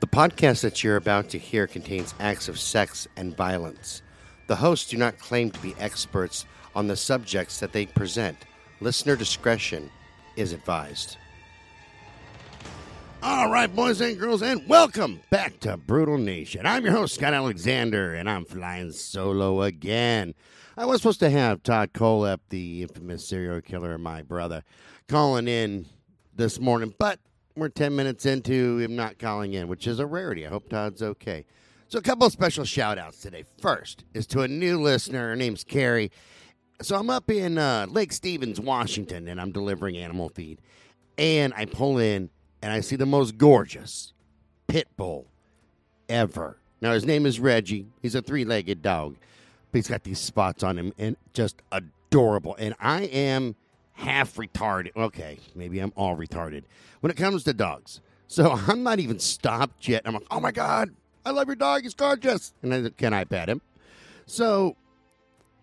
The podcast that you're about to hear contains acts of sex and violence. The hosts do not claim to be experts on the subjects that they present. Listener discretion is advised. All right, boys and girls, and welcome back to Brutal Nation. I'm your host, Scott Alexander, and I'm flying solo again. I was supposed to have Todd Kohlhepp, the infamous serial killer, my brother, calling in this morning, but we're 10 minutes into him not calling in, which is a rarity. I hope Todd's okay. So, a couple of special shout outs today. First is to a new listener. Her name's Carrie. So, I'm up in uh, Lake Stevens, Washington, and I'm delivering animal feed. And I pull in and I see the most gorgeous pit bull ever. Now, his name is Reggie. He's a three legged dog, but he's got these spots on him and just adorable. And I am half retarded. Okay, maybe I'm all retarded when it comes to dogs. So I'm not even stopped yet. I'm like, oh my God, I love your dog. He's gorgeous. And I, can I pet him? So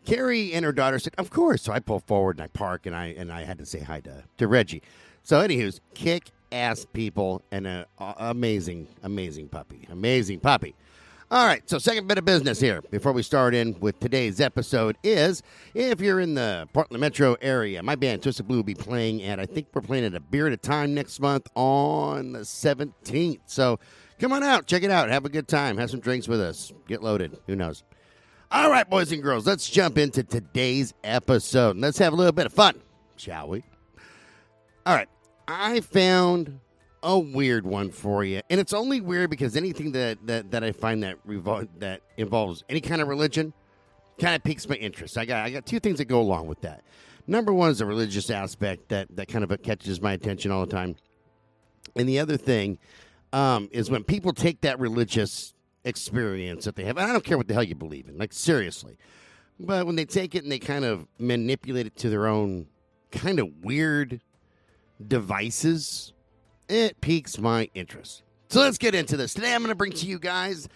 Carrie and her daughter said, of course. So I pull forward and I park and I and I had to say hi to, to Reggie. So anywho's kick ass people and an amazing, amazing puppy. Amazing puppy. All right, so second bit of business here before we start in with today's episode is if you're in the Portland metro area, my band Twisted Blue will be playing at, I think we're playing at a beer at a time next month on the 17th. So come on out, check it out, have a good time, have some drinks with us, get loaded. Who knows? All right, boys and girls, let's jump into today's episode. and Let's have a little bit of fun, shall we? All right, I found a weird one for you, and it's only weird because anything that that, that I find that revol- that involves any kind of religion kind of piques my interest. I got I got two things that go along with that. Number one is the religious aspect that that kind of catches my attention all the time, and the other thing um, is when people take that religious experience that they have. I don't care what the hell you believe in, like seriously, but when they take it and they kind of manipulate it to their own kind of weird devices, it piques my interest. So let's get into this. Today I'm going to bring to you guys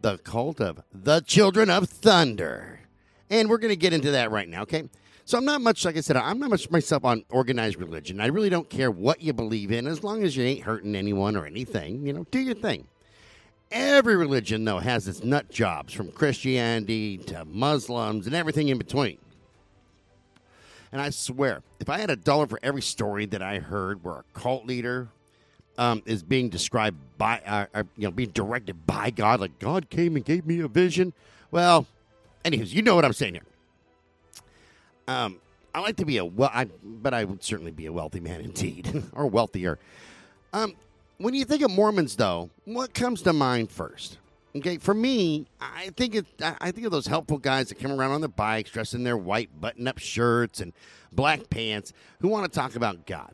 the cult of the Children of Thunder. And we're going to get into that right now, okay? So I'm not much, like I said, I'm not much myself on organized religion. I really don't care what you believe in as long as you ain't hurting anyone or anything. You know, do your thing. Every religion, though, has its nut jobs from Christianity to Muslims and everything in between. And I swear, if I had a dollar for every story that I heard where a cult leader um, is being described by, uh, uh, you know, being directed by God, like God came and gave me a vision. Well, anyways, you know what I'm saying here. Um, I like to be a well, I, but I would certainly be a wealthy man indeed, or wealthier. Um, when you think of Mormons, though, what comes to mind first? Okay, for me, I think it. I think of those helpful guys that come around on their bikes, dressed in their white button-up shirts and black pants, who want to talk about God.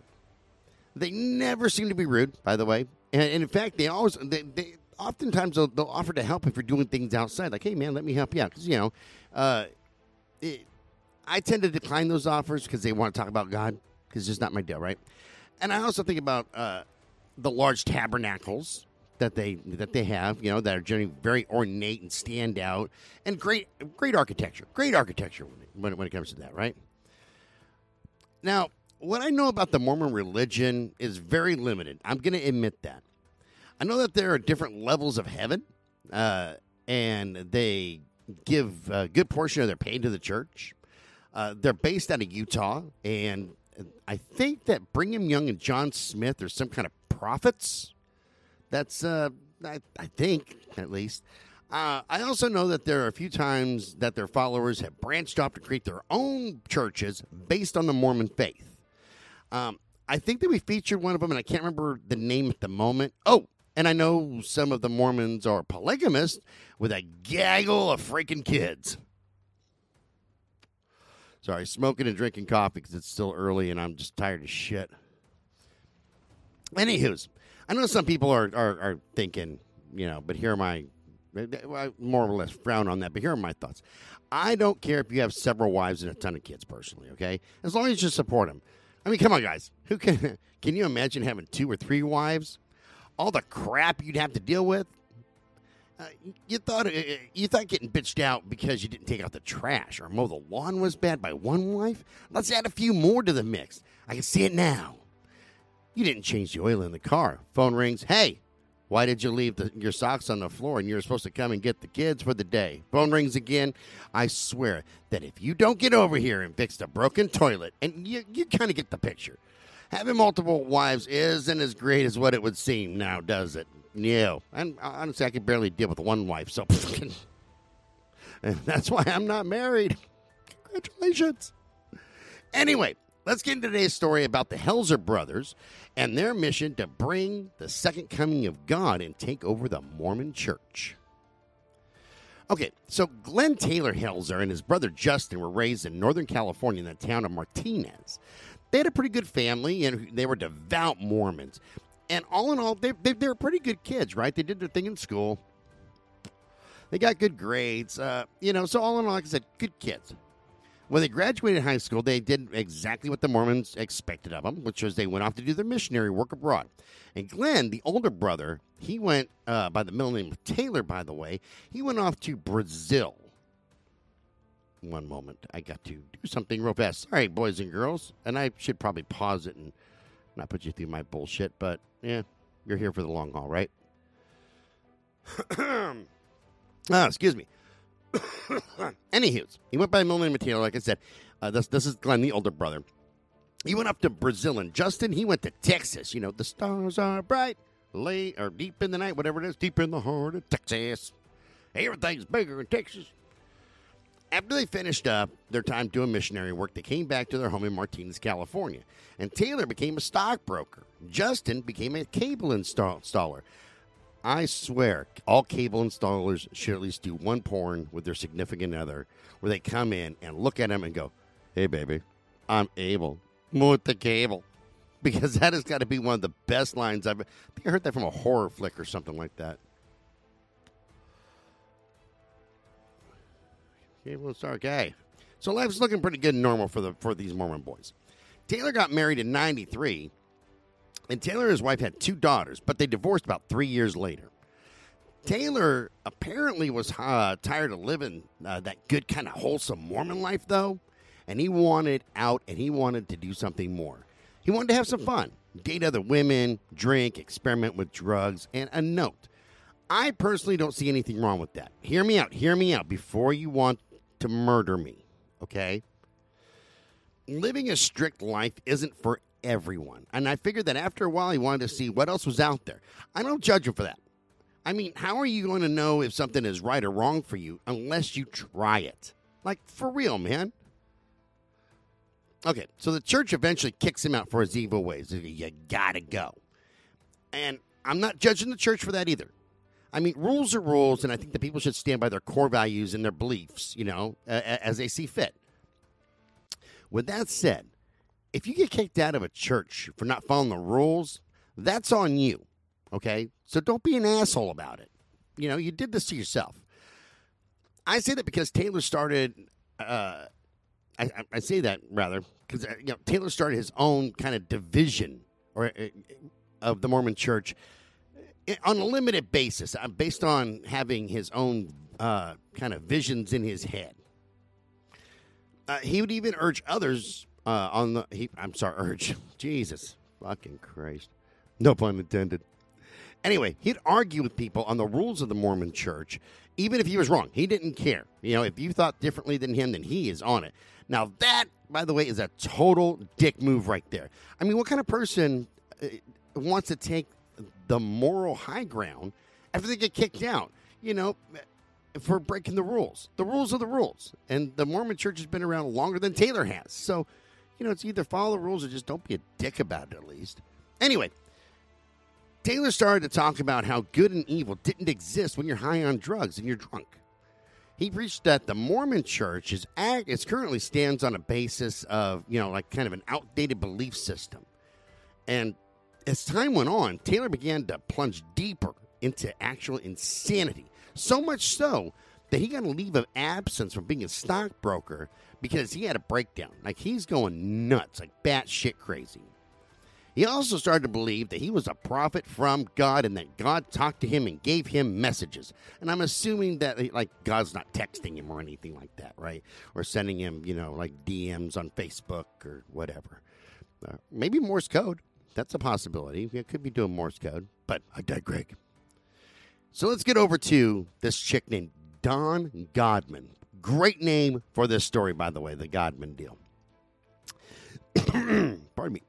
They never seem to be rude, by the way, and, and in fact, they always they, they oftentimes they'll, they'll, offer to help if you're doing things outside. Like, hey man, let me help you out because you know, uh, it, I tend to decline those offers because they want to talk about God because it's just not my deal, right? And I also think about uh, the large tabernacles that they that they have, you know, that are generally very ornate and stand out, and great great architecture, great architecture when it, when it comes to that, right? Now, what I know about the Mormon religion is very limited. I'm going to admit that. I know that there are different levels of heaven, uh, and they give a good portion of their pay to the church. Uh, they're based out of Utah, and I think that Brigham Young and John Smith are some kind of prophets that's, uh, I, I think, at least. Uh, I also know that there are a few times that their followers have branched off to create their own churches based on the Mormon faith. Um, I think that we featured one of them, and I can't remember the name at the moment. Oh, and I know some of the Mormons are polygamists with a gaggle of freaking kids. Sorry, smoking and drinking coffee because it's still early and I'm just tired of shit. Anywho's, I know some people are, are, are thinking, you know, but here are my, more or less frown on that, but here are my thoughts. I don't care if you have several wives and a ton of kids personally, okay? As long as you support them. I mean, come on, guys. Who can, can you imagine having two or three wives? All the crap you'd have to deal with? Uh, you thought uh, you thought getting bitched out because you didn't take out the trash or mow the lawn was bad by one wife? Let's add a few more to the mix. I can see it now. You didn't change the oil in the car. Phone rings. Hey, Why did you leave the, your socks on the floor and you're supposed to come and get the kids for the day? Phone rings again. I swear that if you don't get over here and fix the broken toilet, and you, you kind of get the picture, having multiple wives isn't as great as what it would seem now, does it? No. And uh, honestly, I could barely deal with one wife, so that's why I'm not married. Congratulations. Anyway, let's get into today's story about the Helzer brothers and their mission to bring the second coming of God and take over the Mormon church. Okay, so Glenn Taylor Helzer and his brother Justin were raised in Northern California in the town of Martinez. They had a pretty good family and they were devout Mormons. And all in all, they, they, they were pretty good kids, right? They did their thing in school. They got good grades. Uh, you know, so all in all, like I said, good kids. When they graduated high school, they did exactly what the Mormons expected of them, which was they went off to do their missionary work abroad. And Glenn, the older brother, he went uh, by the middle name of Taylor, by the way, he went off to Brazil. One moment. I got to do something real fast. Sorry, boys and girls. And I should probably pause it and not put you through my bullshit, but yeah, you're here for the long haul, right? ah, excuse me. Anywho, he went by Milner Material, like I said. Uh, this, this is Glenn, the older brother. He went up to Brazil, and Justin, he went to Texas. You know, the stars are bright, late or deep in the night, whatever it is, deep in the heart of Texas. Everything's bigger in Texas. After they finished up their time doing missionary work, they came back to their home in Martinez, California. And Taylor became a stockbroker. Justin became a cable install- installer. I swear, all cable installers should at least do one porn with their significant other where they come in and look at them and go, Hey, baby, I'm able. Move the cable. Because that has got to be one of the best lines I've I think I heard that from a horror flick or something like that. Cable star, okay. So life's looking pretty good and normal for the for these Mormon boys. Taylor got married in 93 and Taylor and his wife had two daughters, but they divorced about three years later. Taylor apparently was uh, tired of living uh, that good, kind of wholesome Mormon life, though, and he wanted out and he wanted to do something more. He wanted to have some fun, date other women, drink, experiment with drugs, and a note. I personally don't see anything wrong with that. Hear me out, hear me out before you want to murder me, okay? Living a strict life isn't for everyone. And I figured that after a while, he wanted to see what else was out there. I don't judge him for that. I mean, how are you going to know if something is right or wrong for you unless you try it? Like, for real, man. Okay, so the church eventually kicks him out for his evil ways. You gotta go. And I'm not judging the church for that either. I mean, rules are rules, and I think that people should stand by their core values and their beliefs, you know, as they see fit. With that said, if you get kicked out of a church for not following the rules, that's on you. Okay? So don't be an asshole about it. You know, you did this to yourself. I say that because Taylor started, uh, I, I, say that rather because uh, you know Taylor started his own kind of division or uh, of the Mormon Church uh, on a limited basis, uh, based on having his own uh, kind of visions in his head. he would even urge others uh, on the he, I'm sorry, urge. Jesus fucking Christ. No pun intended. Anyway, he'd argue with people on the rules of the Mormon church, even if he was wrong. He didn't care. You know, if you thought differently than him, then he is on it. Now, that, by the way, is a total dick move right there. I mean, what kind of person uh, wants to take the moral high ground after they get kicked out? You know, for breaking the rules. The rules are the rules. And the Mormon church has been around longer than Taylor has. So, you know, it's either follow the rules or just don't be a dick about it at least. Anyway, Taylor started to talk about how good and evil didn't exist when you're high on drugs and you're drunk. He preached that the Mormon church is, is currently stands on a basis of, you know, like kind of an outdated belief system. And as time went on, Taylor began to plunge deeper into actual insanity. So much so that he got a leave of absence from being a stockbroker because he had a breakdown. Like he's going nuts, like batshit crazy. He also started to believe that he was a prophet from God and that God talked to him and gave him messages. And I'm assuming that like God's not texting him or anything like that, right? Or sending him, you know, like DMs on Facebook or whatever. Uh, maybe Morse code. That's a possibility. It could be doing Morse code. But I digress. So let's get over to this chick named Dawn Godman. Great name for this story, by the way, the Godman deal. Pardon me.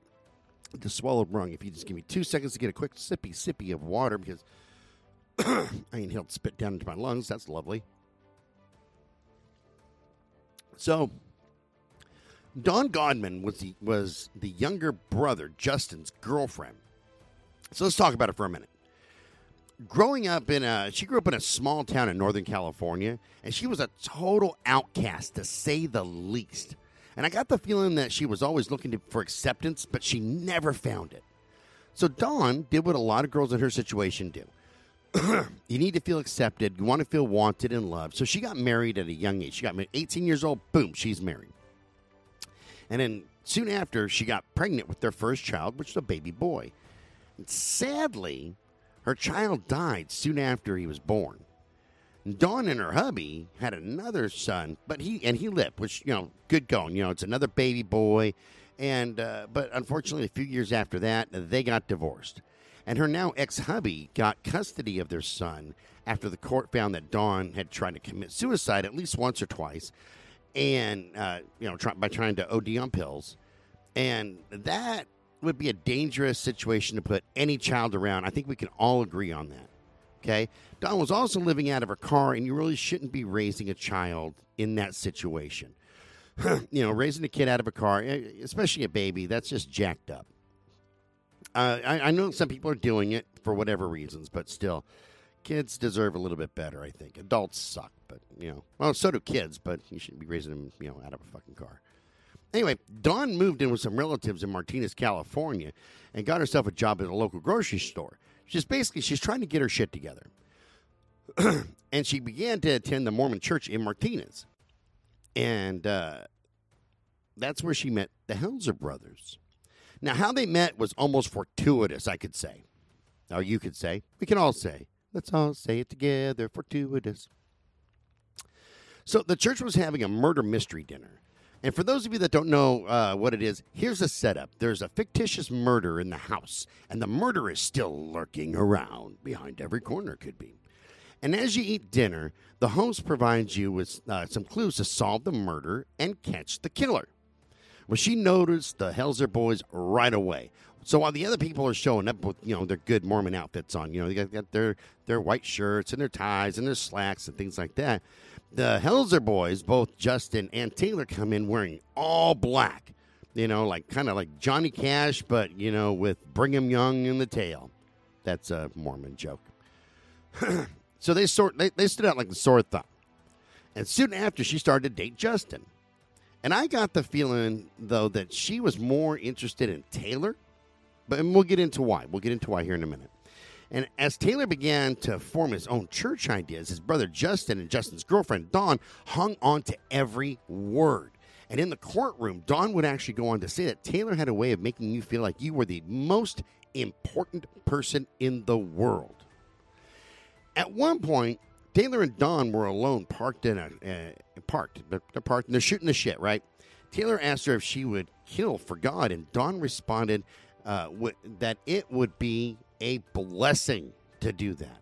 The swallowed wrong. If you just give me two seconds to get a quick sippy sippy of water because I inhaled spit down into my lungs. That's lovely. So, Dawn Godman was the was the younger brother, Justin's girlfriend. So let's talk about it for a minute. Growing up in a, she grew up in a small town in Northern California, and she was a total outcast to say the least. And I got the feeling that she was always looking to, for acceptance, but she never found it. So Dawn did what a lot of girls in her situation do. you need to feel accepted. You want to feel wanted and loved. So she got married at a young age. She got married 18 years old. Boom, she's married. And then soon after, she got pregnant with their first child, which was a baby boy. And sadly, her child died soon after he was born. Dawn and her hubby had another son, but he and he lived, which you know, good going. You know, it's another baby boy, and uh, but unfortunately, a few years after that, they got divorced, and her now ex hubby got custody of their son after the court found that Dawn had tried to commit suicide at least once or twice, and uh, you know, try, by trying to OD on pills, and that would be a dangerous situation to put any child around. I think we can all agree on that. Okay. Dawn was also living out of her car, and you really shouldn't be raising a child in that situation. you know, raising a kid out of a car, eh, especially a baby, that's just jacked up. Uh, I, I know some people are doing it for whatever reasons, but still, kids deserve a little bit better, I think. Adults suck, but, you know, well, so do kids, but you shouldn't be raising them, you know, out of a fucking car. Anyway, Dawn moved in with some relatives in Martinez, California, and got herself a job at a local grocery store. She's basically she's trying to get her shit together. and she began to attend the Mormon church in Martinez. And uh, that's where she met the Helzer brothers. Now, how they met was almost fortuitous, I could say. Or you could say. We can all say. Let's all say it together fortuitous. So the church was having a murder mystery dinner. And for those of you that don't know uh, what it is, here's a setup. There's a fictitious murder in the house, and the murder is still lurking around behind every corner, could be. And as you eat dinner, the host provides you with uh, some clues to solve the murder and catch the killer. Well, she noticed the Helzer boys right away. So while the other people are showing up with you know their good Mormon outfits on, you know they got, their their white shirts and their ties and their slacks and things like that, the Helzer boys, both Justin and Taylor, come in wearing all black. You know, like kind of like Johnny Cash, but you know with Brigham Young in the tail. That's a Mormon joke. so they sort they, they stood out like a sore thumb. And soon after, she started to date Justin. And I got the feeling, though, that she was more interested in Taylor. But and we'll get into why. We'll get into why here in a minute. And as Taylor began to form his own church ideas, his brother Justin and Justin's girlfriend Dawn hung on to every word. And in the courtroom, Dawn would actually go on to say that Taylor had a way of making you feel like you were the most important person in the world. At one point, Taylor and Dawn were alone, parked in a uh, parked. They're parked and they're shooting the shit, right? Taylor asked her if she would kill for God, and Dawn responded uh, w- that it would be a blessing to do that.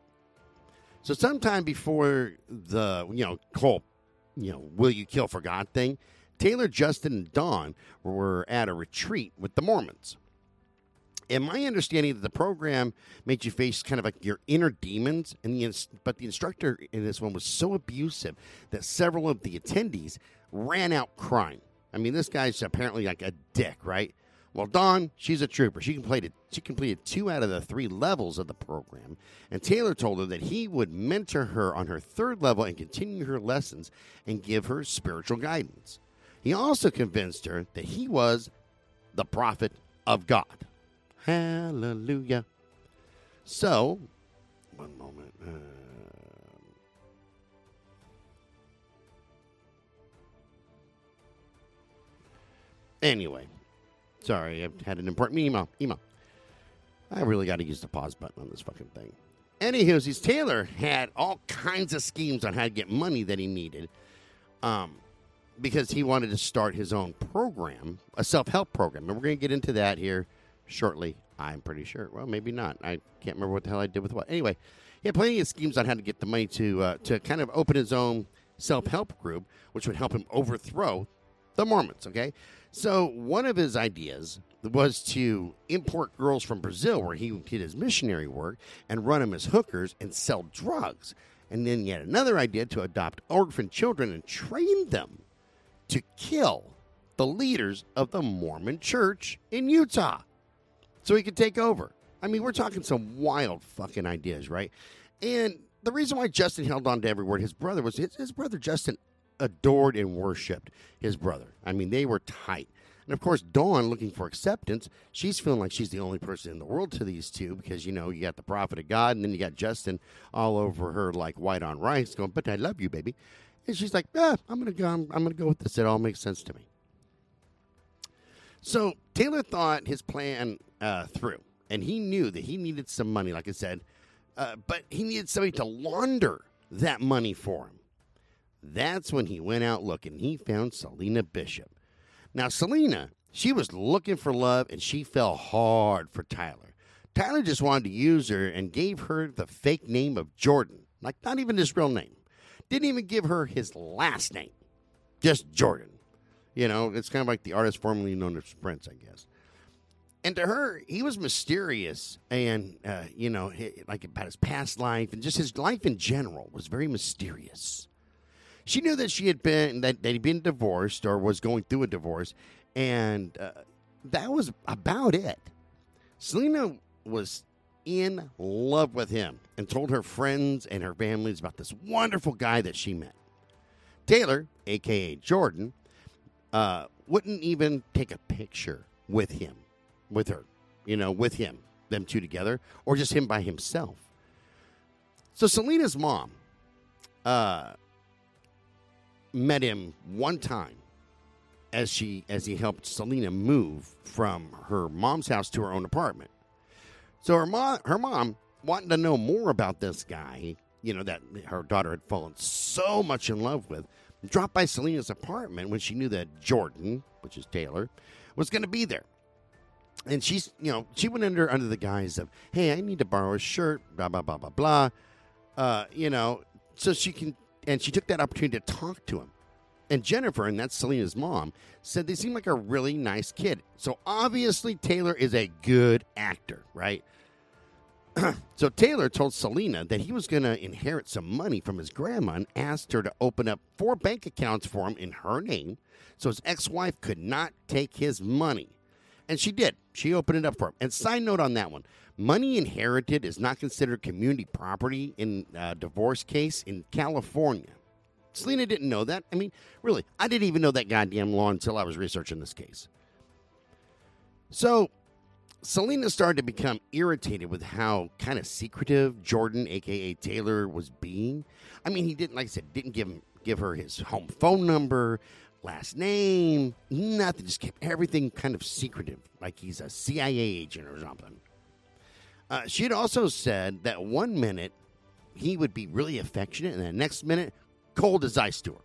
So sometime before the you know whole you know will you kill for God thing, Taylor, Justin, and Dawn were at a retreat with the Mormons. And my understanding that the program made you face kind of like your inner demons, and the but the instructor in this one was so abusive that several of the attendees ran out crying. I mean, this guy's apparently like a dick, right? Well, Dawn, she's a trooper. She completed she completed two out of the three levels of the program, and Taylor told her that he would mentor her on her third level and continue her lessons and give her spiritual guidance. He also convinced her that he was the prophet of God. Hallelujah. So, one moment. Uh, anyway, Sorry, I had an important email. Email. I really got to use the pause button on this fucking thing. Anywho, Taylor had all kinds of schemes on how to get money that he needed, um, because he wanted to start his own program, a self help program, and we're going to get into that here shortly I'm pretty sure. Well, maybe not. I can't remember what the hell I did with what. Anyway, he had plenty of schemes on how to get the money to uh, to kind of open his own self help group, which would help him overthrow the Mormons. Okay, so one of his ideas was to import girls from Brazil, where he did his missionary work, and run them as hookers and sell drugs. And then yet another idea to adopt orphan children and train them to kill the leaders of the Mormon church in Utah so he could take over. I mean, we're talking some wild fucking ideas, right? And the reason why Justin held on to every word his brother was his, his brother Justin adored and worshipped his brother. I mean, they were tight. And of course, Dawn, looking for acceptance, she's feeling like she's the only person in the world to these two because, you know, you got the prophet of God and then you got Justin all over her like white on rice going, but I love you, baby. And she's like, ah, I'm going to go, I'm, I'm going to go with this. It all makes sense to me. So Taylor thought his plan uh, through, and he knew that he needed some money, like I said, uh, but he needed somebody to launder that money for him. That's when he went out looking. He found Selina Bishop. Now, Selina, she was looking for love, and she fell hard for Tyler. Tyler just wanted to use her and gave her the fake name of Jordan, like not even his real name. Didn't even give her his last name, just Jordan. You know, it's kind of like the artist formerly known as Prince, I guess. And to her, he was mysterious, and uh, you know, like about his past life and just his life in general was very mysterious. She knew that she had been that, he'd been divorced or was going through a divorce, and uh, that was about it. Selina was in love with him and told her friends and her families about this wonderful guy that she met. Taylor, aka Jordan, uh, wouldn't even take a picture with him, with her, you know, with him, them two together, or just him by himself. So Selina's mom uh, met him one time as she as he helped Selina move from her mom's house to her own apartment. So her mom her mom wanting to know more about this guy, you know, that her daughter had fallen so much in love with, dropped by Selina's apartment when she knew that Jordan, which is Taylor, was going to be there. And she's, you know, she went under under the guise of, "Hey, I need to borrow a shirt," blah blah blah blah blah. Uh, you know, so she can, and she took that opportunity to talk to him. And Jennifer, and that's Selina's mom, said they seem like a really nice kid. So obviously Taylor is a good actor, right? so Taylor told Selina that he was going to inherit some money from his grandma and asked her to open up four bank accounts for him in her name so his ex wife could not take his money. And she did. She opened it up for him. And side note on that one money inherited is not considered community property in a divorce case in California. Selina didn't know that. I mean, really, I didn't even know that goddamn law until I was researching this case. So Selina started to become irritated with how kind of secretive Jordan, aka Taylor, was being. I mean, he didn't, like I said, didn't give him, give her his home phone number, last name, nothing. Just kept everything kind of secretive, like he's a CIA agent or something. Uh, she had also said that one minute he would be really affectionate, and the next minute, cold as ice to her.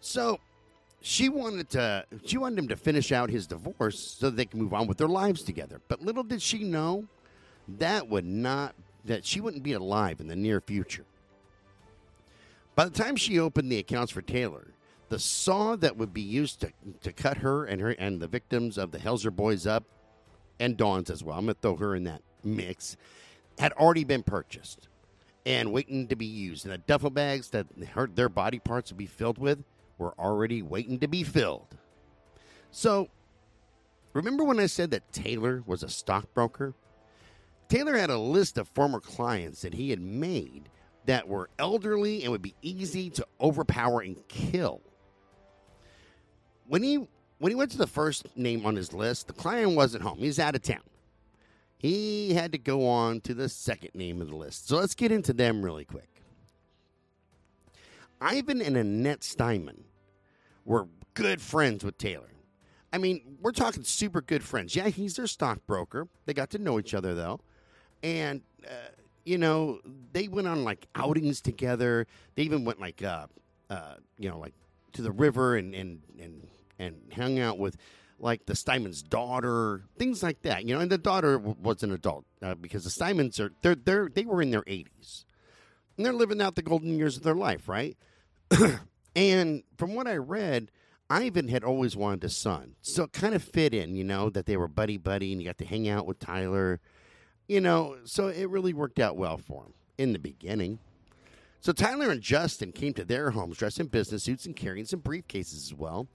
So she wanted to she wanted him to finish out his divorce so they can move on with their lives together. But little did she know that would not that she wouldn't be alive in the near future. By the time she opened the accounts for Taylor, the saw that would be used to, to cut her and her and the victims of the Helzer boys up, and Dawn's as well, I'm gonna throw her in that mix, had already been purchased and waiting to be used. And the duffel bags that her, their body parts would be filled with were already waiting to be filled. So, remember when I said that Taylor was a stockbroker? Taylor had a list of former clients that he had made that were elderly and would be easy to overpower and kill. When he when he went to the first name on his list, the client wasn't home. He's out of town. He had to go on to the second name of the list. So let's get into them really quick. Ivan and Annette Stineman were good friends with Taylor. I mean, we're talking super good friends. Yeah, he's their stockbroker. They got to know each other though, and uh, you know they went on like outings together. They even went like uh, uh, you know like to the river and and and and hung out with like the Stineman's daughter, things like that. You know, and the daughter w- was an adult uh, because the Stinemans are they're they're they were in their eighties, and they're living out the golden years of their life, right? and from what I read, Ivan had always wanted a son, so it kind of fit in, you know, that they were buddy buddy, and you got to hang out with Tyler, you know, so it really worked out well for him in the beginning. So Tyler and Justin came to their homes dressed in business suits and carrying some briefcases as well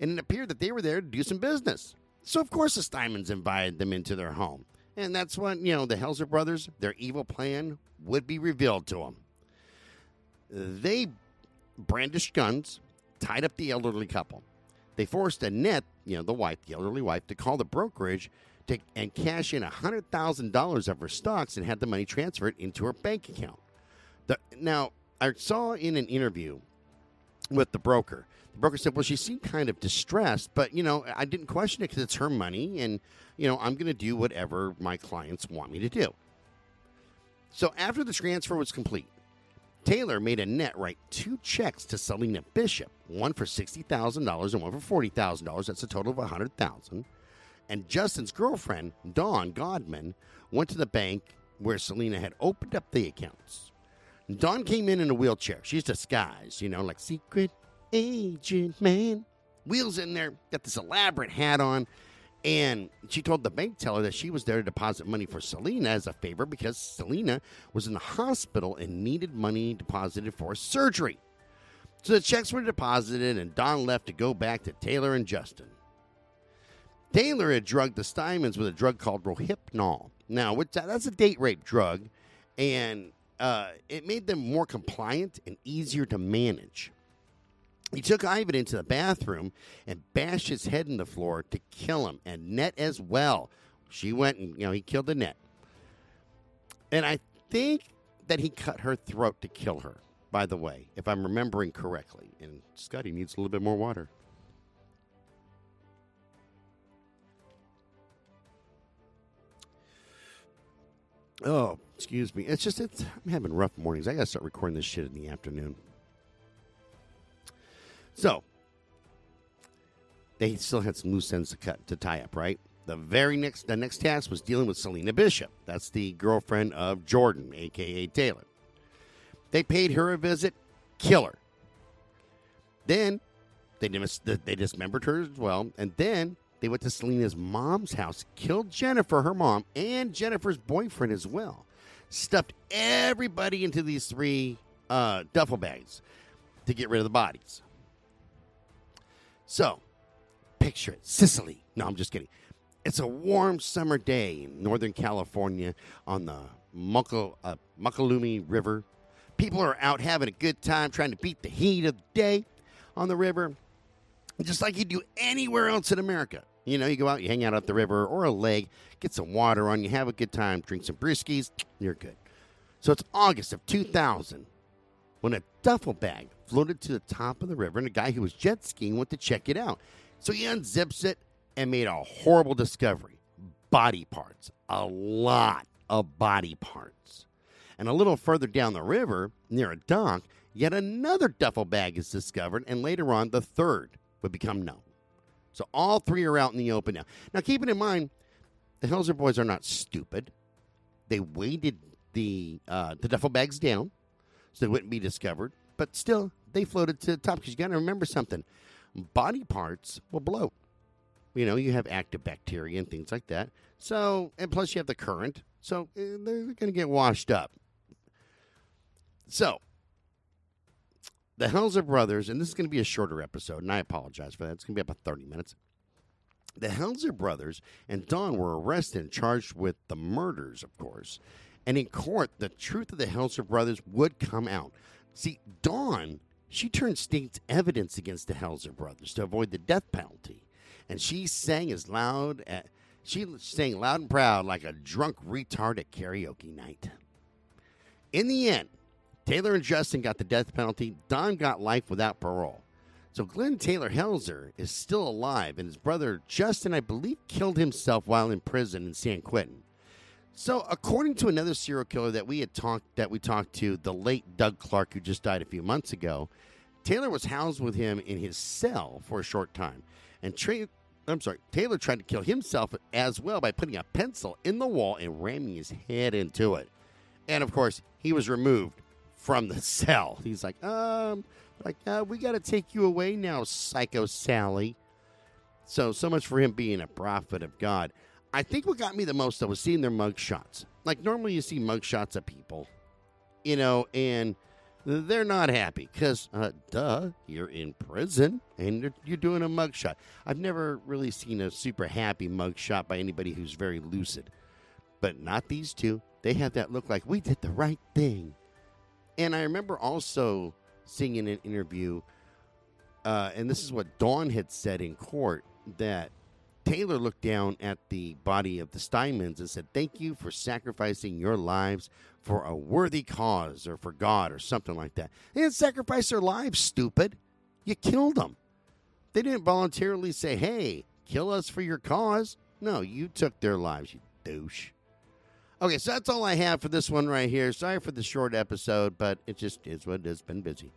and it appeared that they were there to do some business. So, of course, the Stinemans invited them into their home. And that's when, you know, the Helzer brothers, their evil plan would be revealed to them. They brandished guns, tied up the elderly couple. They forced Annette, you know, the wife, the elderly wife, to call the brokerage to, and cash in $100,000 of her stocks and had the money transferred into her bank account. The, now, I saw in an interview with the broker the broker said, "Well, she seemed kind of distressed, but you know, I didn't question it because it's her money, and you know, I'm going to do whatever my clients want me to do." So after the transfer was complete, Taylor made Annette write two checks to Selina Bishop, one for sixty thousand dollars and one for forty thousand dollars. That's a total of a hundred thousand. And Justin's girlfriend, Dawn Godman, went to the bank where Selina had opened up the accounts. Dawn came in in a wheelchair. She's disguised, you know, like secret agent man. Wheels in there, got this elaborate hat on. And she told the bank teller that she was there to deposit money for Selina as a favor because Selina was in the hospital and needed money deposited for surgery. So the checks were deposited, and Dawn left to go back to Taylor and Justin. Taylor had drugged the Stinemans with a drug called Rohypnol. Now, that's a date rape drug, and uh, it made them more compliant and easier to manage. He took Ivan into the bathroom and bashed his head in the floor to kill him, and Net as well. She went and, you know, he killed the Net. And I think that he cut her throat to kill her, by the way, if I'm remembering correctly. And Scotty needs a little bit more water. Oh, excuse me. It's just, it's, I'm having rough mornings. I got to start recording this shit in the afternoon. So they still had some loose ends to cut to tie up, right? The very next the next task was dealing with Selina Bishop. That's the girlfriend of Jordan, aka Taylor. They paid her a visit, kill her. Then they dis- they dismembered her as well, and then they went to Selina's mom's house, killed Jennifer, her mom, and Jennifer's boyfriend as well. Stuffed everybody into these three uh, duffel bags to get rid of the bodies. So, picture it Sicily. No, I'm just kidding. It's a warm summer day in Northern California on the Muckle, uh, River. People are out having a good time trying to beat the heat of the day on the river, just like you do anywhere else in America. You know, you go out, you hang out at the river or a lake, get some water on, you have a good time, drink some briskies, you're good. So it's August of 2000 when a duffel bag floated to the top of the river, and a guy who was jet skiing went to check it out. So he unzips it and made a horrible discovery body parts, a lot of body parts. And a little further down the river, near a dock, yet another duffel bag is discovered, and later on, the third would become known. So all three are out in the open now. Now, keeping in mind, the Helzer boys are not stupid. They weighted the uh, the duffel bags down so they wouldn't be discovered. But still, they floated to the top because you got to remember something body parts will bloat. You know, you have active bacteria and things like that. So, and plus you have the current. So eh, they're going to get washed up. So, the Helzer brothers, and this is going to be a shorter episode, and I apologize for that. It's going to be about 30 minutes. The Helzer brothers and Dawn were arrested and charged with the murders, of course. And in court, the truth of the Helzer brothers would come out. See, Dawn she turned state's evidence against the Helzer brothers to avoid the death penalty. And she sang as loud at, she sang loud and proud like a drunk retard at karaoke night. In the end, Taylor and Justin got the death penalty. Dawn got life without parole. So Glenn Taylor Helzer is still alive, and his brother Justin, I believe, killed himself while in prison in San Quentin. So, according to another serial killer that we had talked that we talked to, the late Doug Clark, who just died a few months ago, Taylor was housed with him in his cell for a short time, and tra- I'm sorry, Taylor tried to kill himself as well by putting a pencil in the wall and ramming his head into it. And of course, he was removed from the cell. He's like, um, like uh, we got to take you away now, Psycho Sally. So, so much for him being a prophet of God. I think what got me the most though was seeing their mug shots. Like normally you see mug shots of people, you know, and they're not happy because, uh, duh, you're in prison and you're, you're doing a mug shot. I've never really seen a super happy mug shot by anybody who's very lucid, but not these two. They have that look like we did the right thing. And I remember also seeing in an interview, uh, and this is what Dawn had said in court, that Taylor looked down at the body of the Stinemans and said, Thank you for sacrificing your lives for a worthy cause or for God or something like that. They didn't sacrifice their lives, stupid. You killed them. They didn't voluntarily say, Hey, kill us for your cause. No, you took their lives, you douche. Okay, so that's all I have for this one right here. Sorry for the short episode, but it just is what it is. Been busy.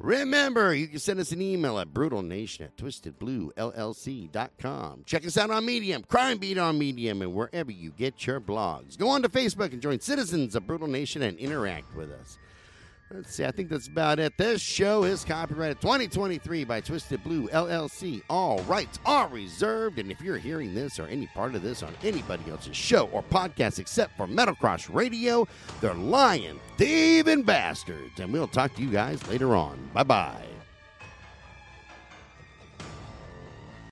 Remember, you can send us an email at brutalnation at twistedbluellc.com. Check us out on Medium, Crime Beat on Medium, and wherever you get your blogs. Go on to Facebook and join Citizens of Brutal Nation and interact with us. Let's see, I think that's about it. This show is copyrighted 2023 by Twisted Blue LLC. All rights are reserved, and if you're hearing this or any part of this on anybody else's show or podcast except for Metal Cross Radio, they're lying, thieving bastards. And we'll talk to you guys later on. Bye bye.